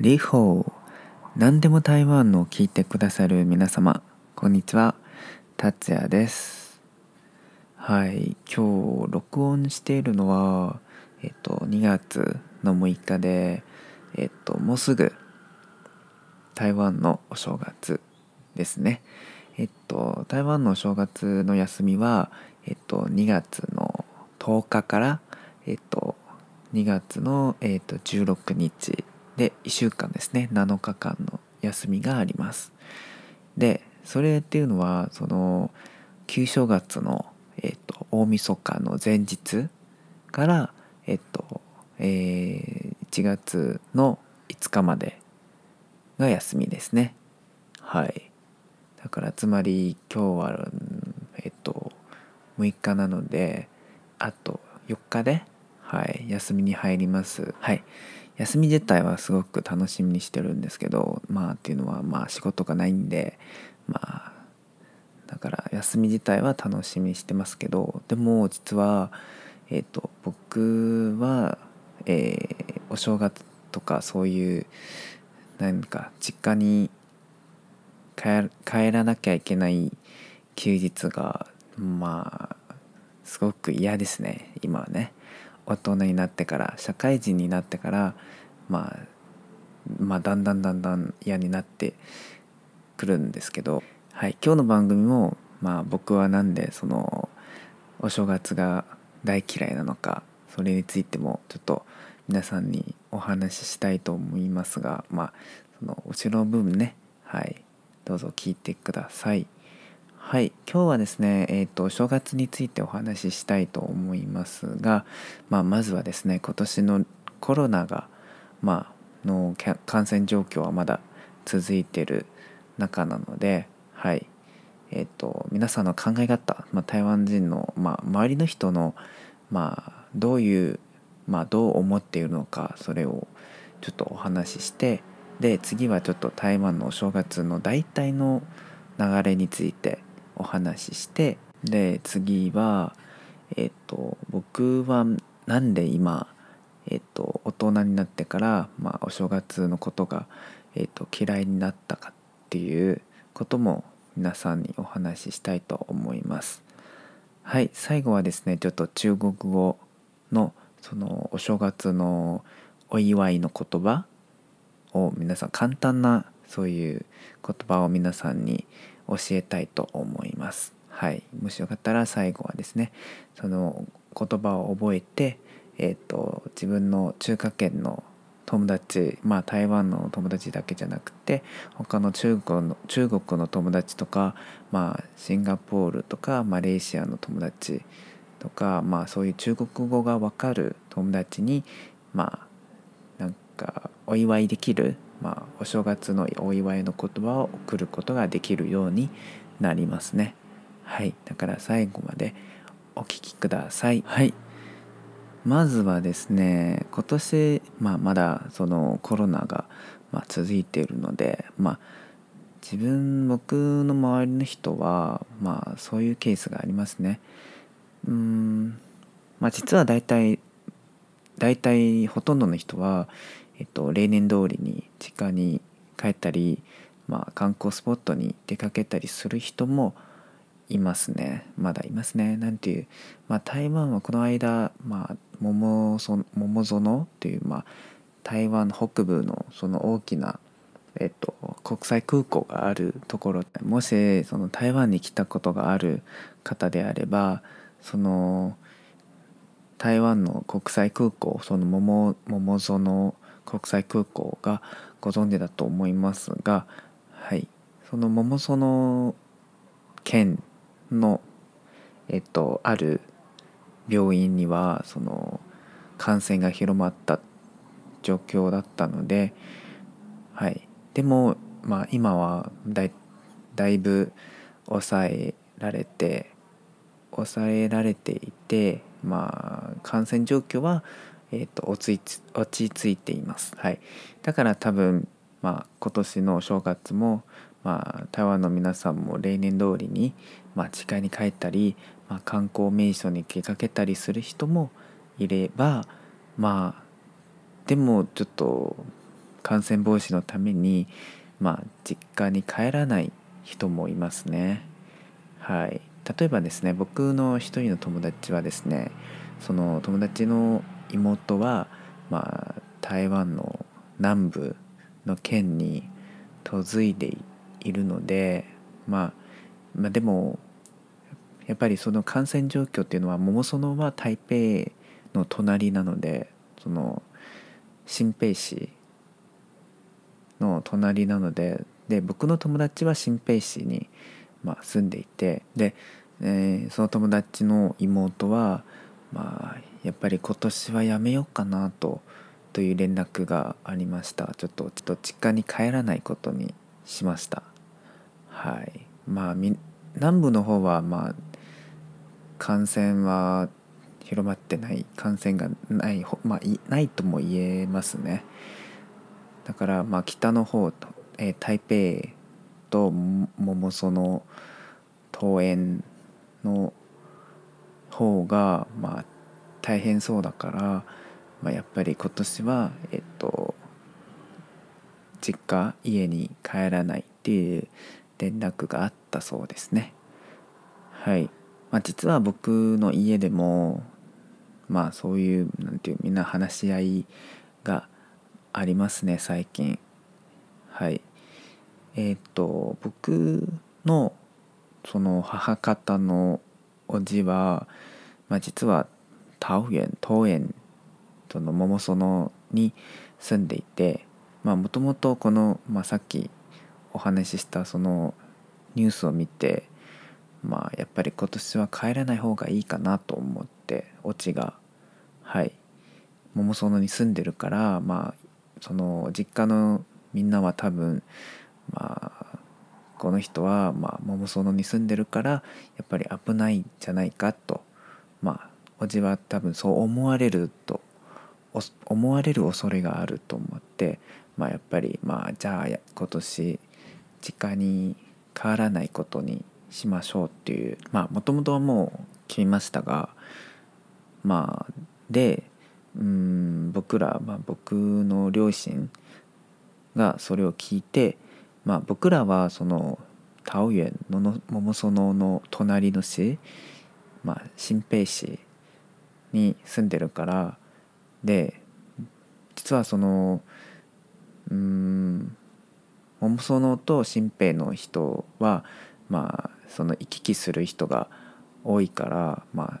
リホー。何でも台湾の聞いてくださる皆様こんにちは。達也です。はい。今日録音しているのはえっと2月の6日でえっともうすぐ台湾のお正月ですね。えっと台湾のお正月の休みはえっと2月の10日からえっと2月の、えーと、16日で1週間ですね7日間の休みがありますでそれっていうのはその旧正月の、えーと、大晦日の前日からえっ、ー、と、えー、1月の5日までが休みですねはいだからつまり今日はえっ、ー、と6日なのであと4日ではい、休みに入ります。はい。休み自体はすごく楽しみにしてるんですけど、まあっていうのはまあ仕事がないんで、まあだから休み自体は楽しみにしてますけど、でも実はえっ、ー、と僕は、えー、お正月とかそういう何か実家に帰らなきゃいけない休日がまあすごく嫌ですね今はね。大人になってから社会人になってから、まあ、まあだんだんだんだん嫌になってくるんですけど、はい、今日の番組も、まあ、僕はなんでそのお正月が大嫌いなのかそれについてもちょっと皆さんにお話ししたいと思いますがまあその後ろの部分ねはいどうぞ聞いてください。はい、今日はですね、えーと、正月についてお話ししたいと思いますが、まあ、まずはですね今年のコロナが、まあの感染状況はまだ続いてる中なので、はいえーと、皆さんの考え方、まあ、台湾人の、まあ、周りの人の、まあ、どういう、まあ、どう思っているのかそれをちょっとお話ししてで次はちょっと台湾のお正月の大体の流れについてお話ししてで次はえっと僕はなんで今えっと大人になってから、まあ、お正月のことが、えっと、嫌いになったかっていうことも皆さんにお話ししたいと思います。はい最後はですねちょっと中国語のそのお正月のお祝いの言葉を皆さん簡単なそういう言葉を皆さんに教えたいと思います。はい、もしよかったら最後はですねその言葉を覚えて、えーと、自分の中華圏の友達まあ台湾の友達だけじゃなくて他の中国の中国の友達とか、まあ、シンガポールとかマレーシアの友達とか、まあ、そういう中国語が分かる友達にまあなんかお祝いできるまあ、お正月のお祝いの言葉を送ることができるようになりますね。はい。だから最後までお聴きください。はい。まずはですね、今年、まあ、まだそのコロナが、まあ、続いているので、まあ、自分、僕の周りの人は、まあ、そういうケースがありますね。うん、まあ、実は大体、大体ほとんどの人は、えっと、例年通りに実家に帰ったり、まあ、観光スポットに出かけたりする人もいますね。まだいますね。なんていう、まあ、台湾はこの間、まあ、桃そ桃園っていう、まあ、台湾北部のその大きな、えっと、国際空港があるところ。もしその台湾に来たことがある方であればその台湾の国際空港その桃桃園国際空港がご存知だと思いますが、はい、その桃園県の、えっと、ある病院にはその感染が広まった状況だったので、はい、でも、まあ、今はだだいぶ抑えられて抑えられていて、まあ、感染状況はえーと、落ち落ち着いています、はい、だから多分、まあ、今年のお正月も、まあ、台湾の皆さんも例年通りに、まあ、実家に帰ったり、まあ、観光名所に出かけたりする人もいればまあでもちょっと感染防止のために、まあ、実家に帰らない人もいますね。はい、例えばですね僕の一人の友達はですねその友達の妹は、まあ、台湾の南部の県に嫁いでいるので、まあ、まあでもやっぱりその感染状況っていうのは桃園は台北の隣なのでその新北市の隣なのでで僕の友達は新北市に、まあ、住んでいてで、えー、その友達の妹は、まあ、やっぱり今年はやめようかなとという連絡がありました。ちょっとちょっと実家に帰らないことにしました。はい。まあ南部の方はまあ感染は広まってない感染がない、まあ、ないとも言えますね。だからまあ北の方と、えー、台北と桃園桃園の方がまあ大変そうだから、まあ、やっぱり今年はえっと実家家に帰らないっていう連絡があったそうですね。はい。まあ、実は僕の家でもまあそういうなんていうみんな話し合いがありますね最近。はい。えっ、と僕のその母方のおじは、まあ、実は桃園桃園その桃園に住んでいてもともとこの、まあ、さっきお話ししたそのニュースを見てまあやっぱり今年は帰らない方がいいかなと思ってオチがはい桃園に住んでるからまあその実家のみんなは多分まあこの人はまあ桃園に住んでるからやっぱり危ないんじゃないかとまあおじは多分そう思われると思われる恐れがあると思ってまあやっぱりまあじゃあ今年実家に帰らないことにしましょうっていうまあもともとはもう決めましたがまあでうん僕ら、まあ、僕の両親がそれを聞いて、まあ、僕らはその桃園の桃園の隣の市、まあ、新平市に住んでるからで実はそのうん桃園と新平の人はまあその行き来する人が多いからまあ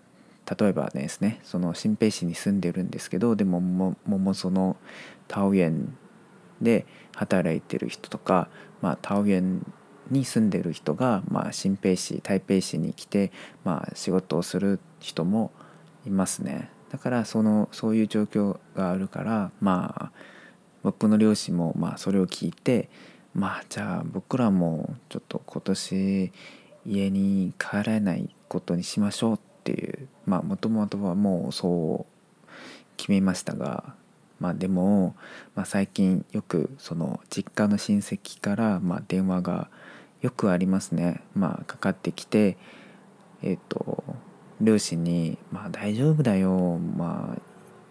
例えばですねその新平市に住んでるんですけどでもももその桃園で働いてる人とか、まあ、桃園に住んでる人が、まあ、新平市台北市に来て、まあ、仕事をする人もいますね。だからそのそういう状況があるからまあ僕の両親もまあそれを聞いてまあじゃあ僕らもちょっと今年家に帰らないことにしましょうっていうまあもともとはもうそう決めましたがまあでも、まあ、最近よくその実家の親戚からまあ電話がよくありますね。まあかかってきてえっ、ー、と両親に「まあ大丈夫だよ。まあ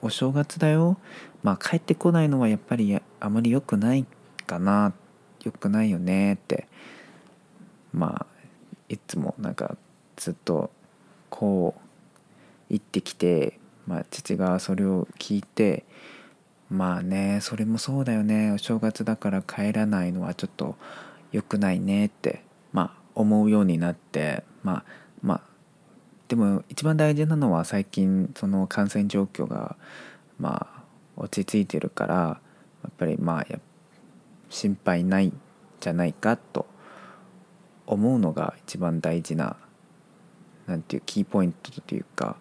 お正月だよ。まあ帰ってこないのはやっぱりあまり良くないかな。良くないよね」って。まあいつもなんかずっとこう言ってきて、まあ、父がそれを聞いてまあねそれもそうだよね。お正月だから帰らないのはちょっと良くないねってまあ思うようになってまあまあでも一番大事なのは最近その感染状況がまあ落ち着いてるからやっぱりまあ心配ないじゃないかと思うのが一番大事ななんていうキーポイントというか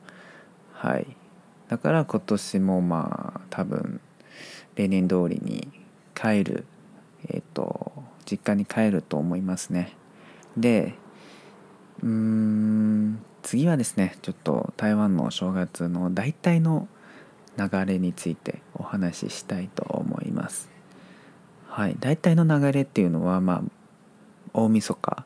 はい。だから今年もまあ多分例年通りに帰るえっ、ー、と実家に帰ると思いますね。でうーん次はですねちょっと台湾の正月の大体の流れについてお話ししたいと思います。はい。大体の流れっていうのはまあ大晦日。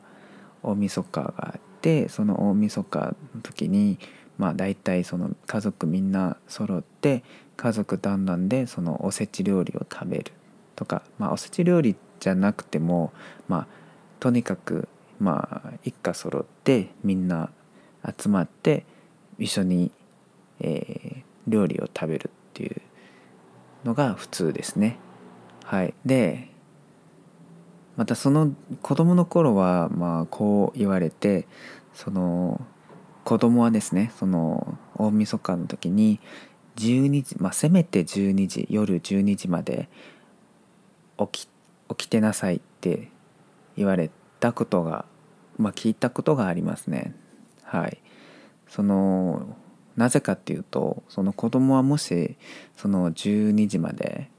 大晦日があってその大晦日の時にまあ大体その家族みんな揃って家族団らんでそのおせち料理を食べるとか、まあ、おせち料理じゃなくても、まあ、とにかく、まあ、一家揃ってみんな集まって一緒に、えー、料理を食べるっていうのが普通ですね。はい、でまたその子供の頃はまあこう言われてその子供はですねその大晦日の時に12時まあせめて12時夜12時まで起き起きてなさいって言われたことがまあ聞いたことがありますねはい。そのなぜかっていうとその子供はもしその12時まで、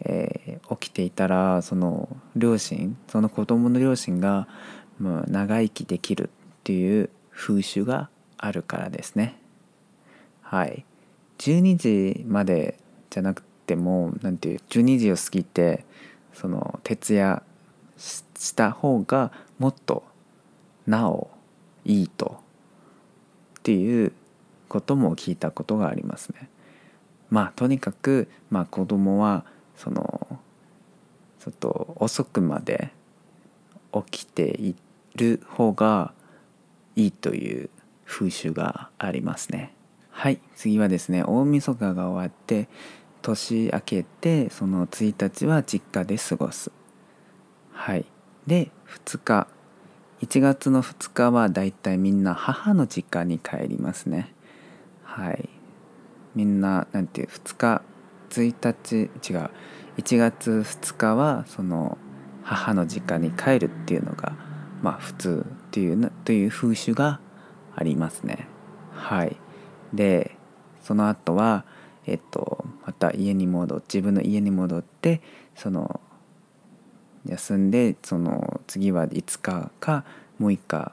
えー、起きていたらその両親その子供の両親がもう長生きできるっていう風習があるからですね。はい。12時までじゃなくても何ていう12時を過ぎてその徹夜した方がもっとなおいいとっていうことも聞いたことがありますね。まあとにかく、まあ、子供はそのちょっと遅くまで起きている方がいいという風習がありますね。はい次はですね大晦日が終わって年明けてその1日は実家で過ごす。はいで2日1月の2日はだいたいみんな母の実家に帰りますね。はい。みんななんていう2日1日違う。1月2日はその母の実家に帰るっていうのがまあ普通っていうという風習がありますね。はい。でその後はえっとまた家に戻自分の家に戻ってその休んでその次は5日か6日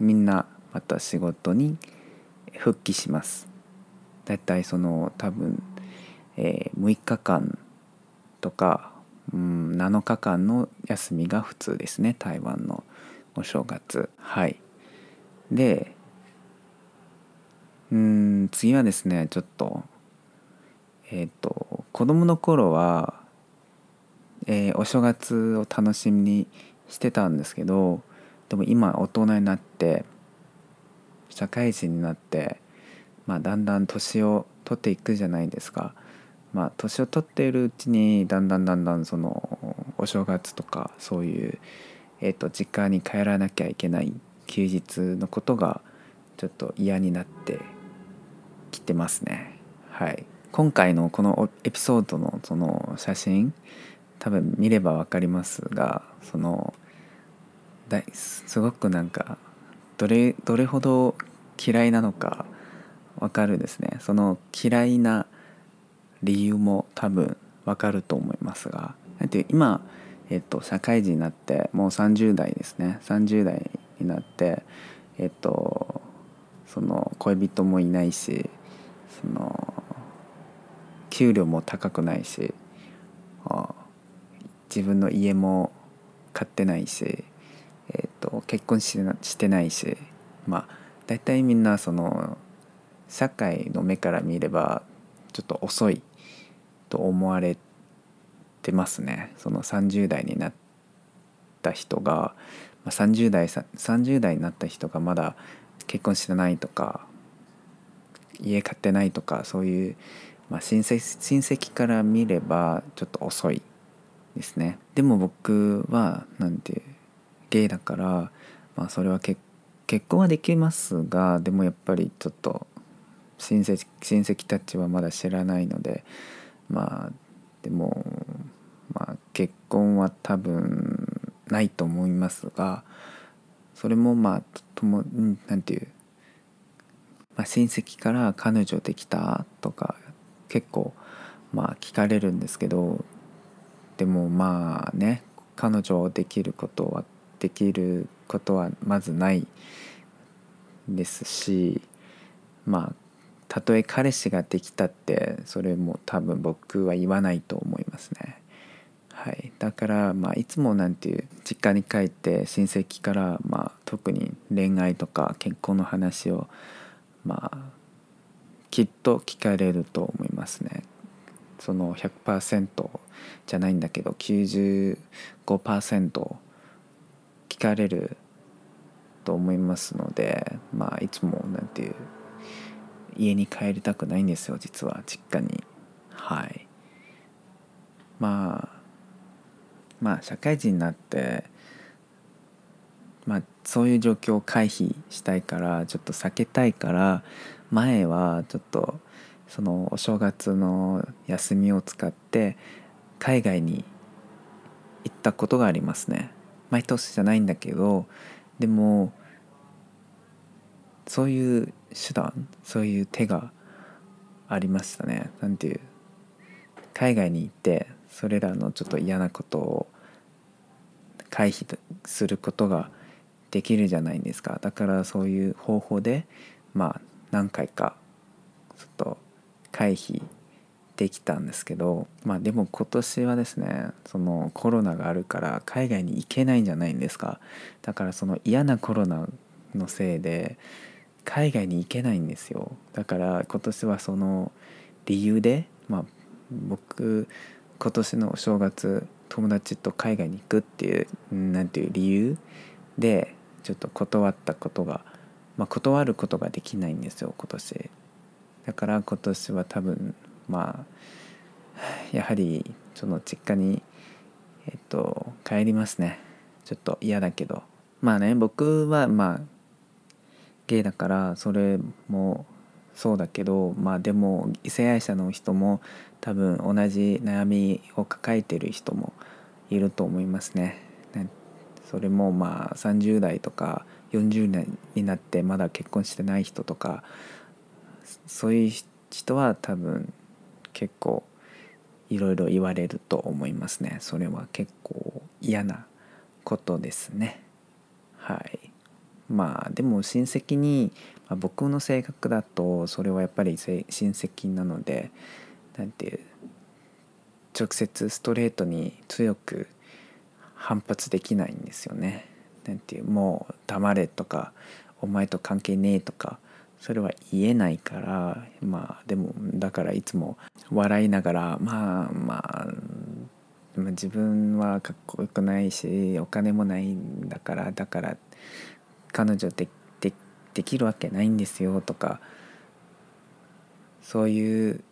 みんなまた仕事に復帰します。だいたいその多分、えー、6日間とか、うん、7日間の休みが普通ですね。台湾のお正月。はい。でうん次はですねちょっとえっ、ー、と子供の頃は、えー、お正月を楽しみにしてたんですけどでも今大人になって社会人になってまあ、だんだん年を取っていくじゃないですか。まあ、年を取っているうちにだんだんだんだんそのお正月とかそういう、えー、と実家に帰らなきゃいけない休日のことがちょっと嫌になってきてますね。はい、今回のこのエピソードのその写真多分見れば分かりますがそのだすごくなんかどれどれほど嫌いなのかわかるですね。その嫌いな理由も多分わかると思いますが。今、えっと、社会人になってもう30代ですね。30代になってえっとその恋人もいないしその給料も高くないし自分の家も買ってないし、えっと、結婚してないしまあ大体みんなその社会の目から見ればちょっと遅いと思われてますね。その30代になった人が30代30代になった人がまだ結婚してないとか家買ってないとかそういう、まあ、親戚親戚から見ればちょっと遅い。ですねでも僕はなんてゲイだから、まあ、それは結婚はできますがでもやっぱりちょっと親戚親戚たちはまだ知らないのでまあでも、まあ、結婚は多分ないと思いますがそれもまあともなんていう、まあ、親戚から「彼女できた?」とか結構まあ聞かれるんですけどでもまあね彼女をできることはできることはまずないですしまあたとえ彼氏ができたってそれも多分僕は言わないと思いますね。はい、だから、まあ、いつもなんていう実家に帰って親戚から、まあ、特に恋愛とか結婚の話を、まあ、きっと聞かれると思いますね。その100%じゃないんだけど95%聞かれると思いますのでまあいつもなんていう家に帰りたくないんですよ実は実家に。はい。まあまあ社会人になってまあそういう状況を回避したいからちょっと避けたいから前はちょっとそのお正月の休みを使って海外に行ったことがありますね。毎年じゃないんだけどでもそういう手段そういう手がありましたね。なんていう海外に行ってそれらのちょっと嫌なことを回避することができるじゃないですか。だからそういう方法でまあ何回かちょっと回避できたんですけどまあでも今年はですねそのコロナがあるから海外に行けないんじゃないんですか。だからその嫌なコロナのせいで海外に行けないんですよ。だから今年はその理由でまあ僕今年のお正月友達と海外に行くっていう何ていう理由でちょっと断ったことが、まあ、断ることができないんですよ今年。だから今年は多分まあやはりその実家にえっと帰りますね。ちょっと嫌だけど。まあね僕はまあゲイだからそれもそうだけどまあでも異性愛者の人も多分同じ悩みを抱えてる人もいると思いますね。ね。それもまあ30代とか40年になってまだ結婚してない人とかそういう人は多分結構いろいろ言われると思いますね。それは結構嫌なことですね。はい。まあでも親戚に、まあ、僕の性格だとそれはやっぱり親戚なのでなんていう直接ストレートに強く反発できないんですよね。なんていうもう黙れとかお前と関係ねえとかそれは言えないからまあでもだからいつも笑いながらまあまあ自分はかっこよくないしお金もないんだからだから彼女ででできるわけないんですよとかそういう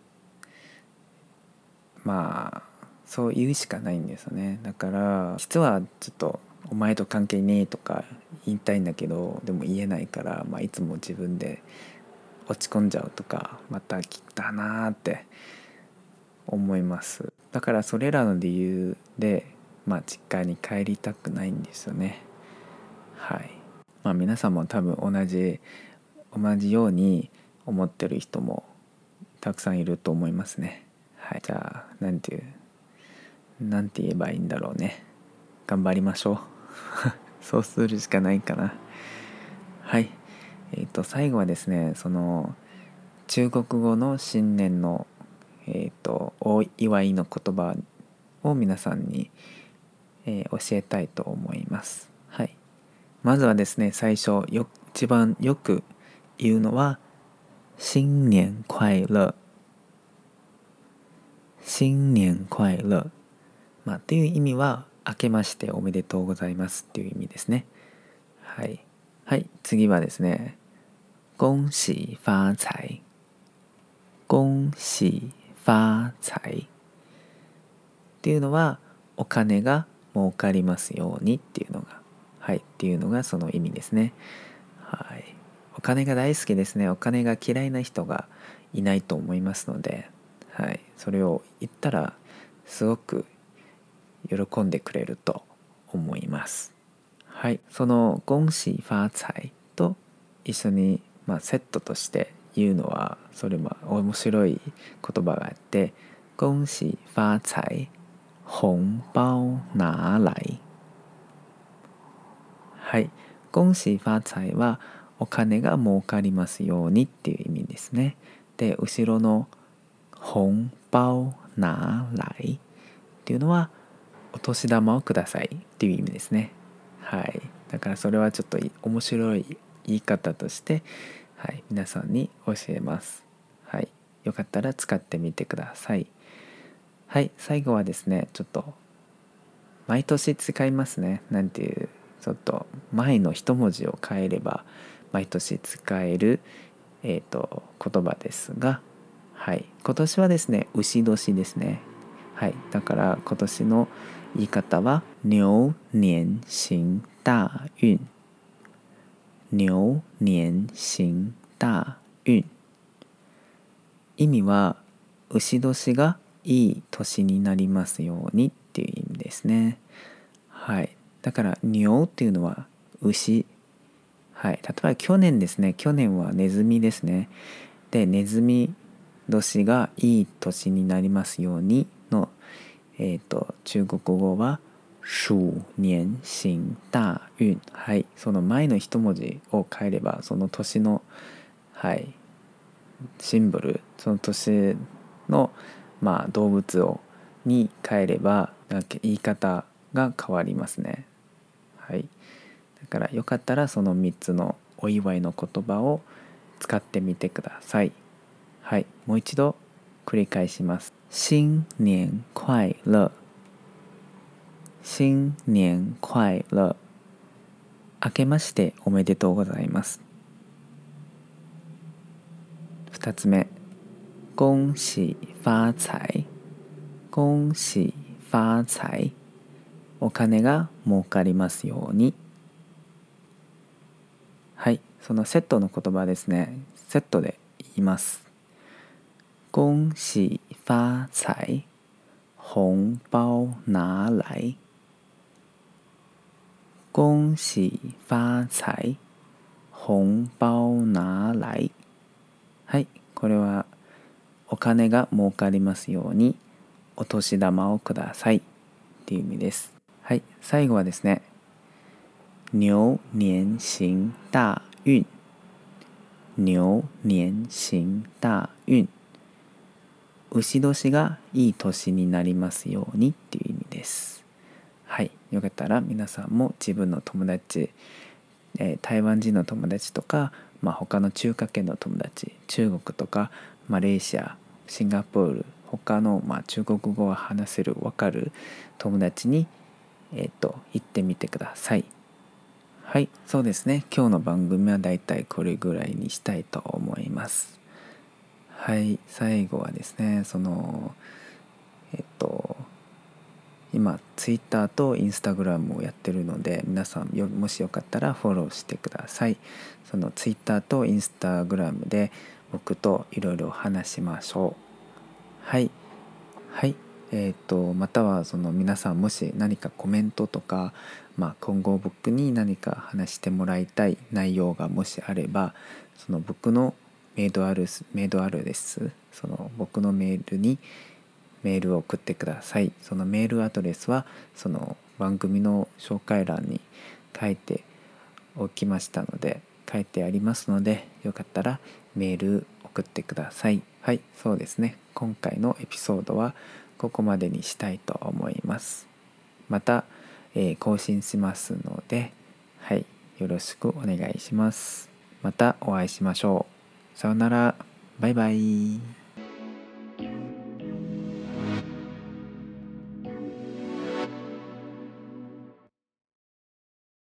まあそう言うしかないんですよね。だから実はちょっと「お前と関係ねえ」とか言いたいんだけどでも言えないから、まあ、いつも自分で落ち込んじゃうとかまた来たなって思いますだからそれらの理由でまあ実家に帰りたくないんですよねはいまあ、皆さんも多分同じ同じように思ってる人もたくさんいると思いますね。はい、じゃあ何て言う何て言えばいいんだろうね。頑張りましょう。そうするしかないかな。はい。えっ、ー、と最後はですねその中国語の新年のえっ、ー、とお祝いの言葉を皆さんに、えー、教えたいと思います。はい。まずはですね最初よ一番よく言うのは「新年快乐」「新年快乐」まあっていう意味は「明けましておめでとうございます」っていう意味ですね。はい。はい。次はですね「恭喜发財」「恭喜发財」っていうのはお金が儲かりますようにっていうのが。はい、っていうのがその意味ですね。はい、お金が大好きですね。お金が嫌いな人がいないと思いますので、はい、それを言ったらすごく喜んでくれると思います。はい、その「恭喜ファーツァイ」と一緒に、まあ、セットとして言うのはそれも面白い言葉があって「恭喜ファーツァイ紅包拿来」はい。恭喜发財はお金が儲かりますようにっていう意味ですね。で、後ろの本包拿来っていうのはお年玉をくださいっていう意味ですね。はい。だからそれはちょっと面白い言い方として、はい、皆さんに教えます。はい。よかったら使ってみてください。はい最後はですねちょっと毎年使いますねなんていうちょっと前の一文字を変えれば毎年使える、えーと、言葉ですが、はい、今年はですね牛年ですね、はい、だから今年の言い方は牛年行大運牛年行大運意味は牛年がいい年になりますようにっていう意味ですね。はい。だから牛っていうのは牛。はい。例えば去年ですね。去年はネズミですね。でネズミ年がいい年になりますようにの、えーと、中国語は鼠年行大運はいその前の一文字を変えればその年のはいシンボルその年のまあ動物をに変えればなんか言い方が変わりますね。はい、だからよかったらその3つのお祝いの言葉を使ってみてください。はい、もう一度繰り返します。新年快乐。新年快乐。明けましておめでとうございます。2つ目。恭喜发財恭喜发財お金が儲かりますように。はい。そのセットの言葉ですね。セットで言います。恭喜发財紅包拿来。恭喜发財紅包拿来。はいこれはお金が儲かりますようにお年玉をください。っていう意味です。はい最後はですね牛年行大運。牛年行大運。牛年がいい年になりますようにっていう意味です。はい。よかったら皆さんも自分の友達、えー、台湾人の友達とか、まあ、他の中華圏の友達中国とかマレーシアシンガポール他の、まあ、中国語を話せる分かる友達に、えーと、行ってみてください。はい。そうですね。今日の番組はだいたいこれぐらいにしたいと思います。はい最後はですねそのえっ、と今ツイッターとインスタグラムをやってるので皆さんよもしよかったらフォローしてください。そのツイッターとインスタグラムで僕といろいろ話しましょう。はい。はい。えーと、またはその皆さんもし何かコメントとか、まあ、今後僕に何か話してもらいたい内容がもしあればその僕のメイドアルメイドアルです。その僕のメールにメールを送ってください。そのメールアドレスはその番組の紹介欄に書いておきましたので書いてありますのでよかったらメール送ってください。はいそうですね。今回のエピソードはここまでにしたいと思います。また、えー、更新しますのではいよろしくお願いします。またお会いしましょう。さよなら。バイバイ。